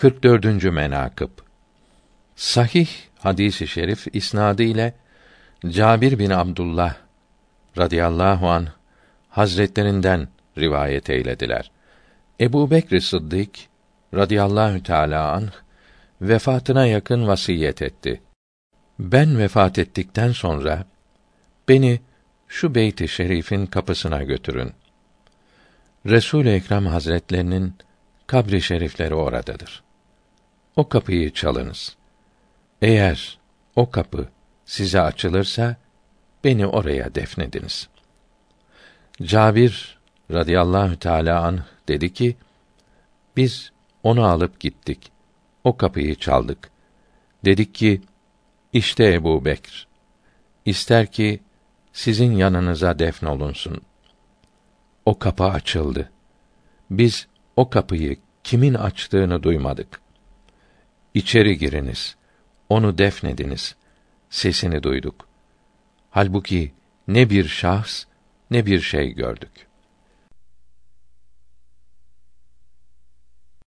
44. menakıb Sahih hadisi şerif isnadı ile Cabir bin Abdullah radıyallahu an hazretlerinden rivayet eylediler. Ebu Bekr Sıddık radıyallahu teâlâ anh vefatına yakın vasiyet etti. Ben vefat ettikten sonra beni şu beyt-i şerifin kapısına götürün. Resul Ekrem Hazretlerinin kabri şerifleri oradadır. O kapıyı çalınız. Eğer o kapı size açılırsa beni oraya defnediniz. Cabir radıyallahu teala an dedi ki: Biz onu alıp gittik. O kapıyı çaldık. Dedik ki: İşte Ebu Bekr. İster ki sizin yanınıza defnolunsun. O kapı açıldı. Biz o kapıyı kimin açtığını duymadık. İçeri giriniz. Onu defnediniz. Sesini duyduk. Halbuki ne bir şahs ne bir şey gördük.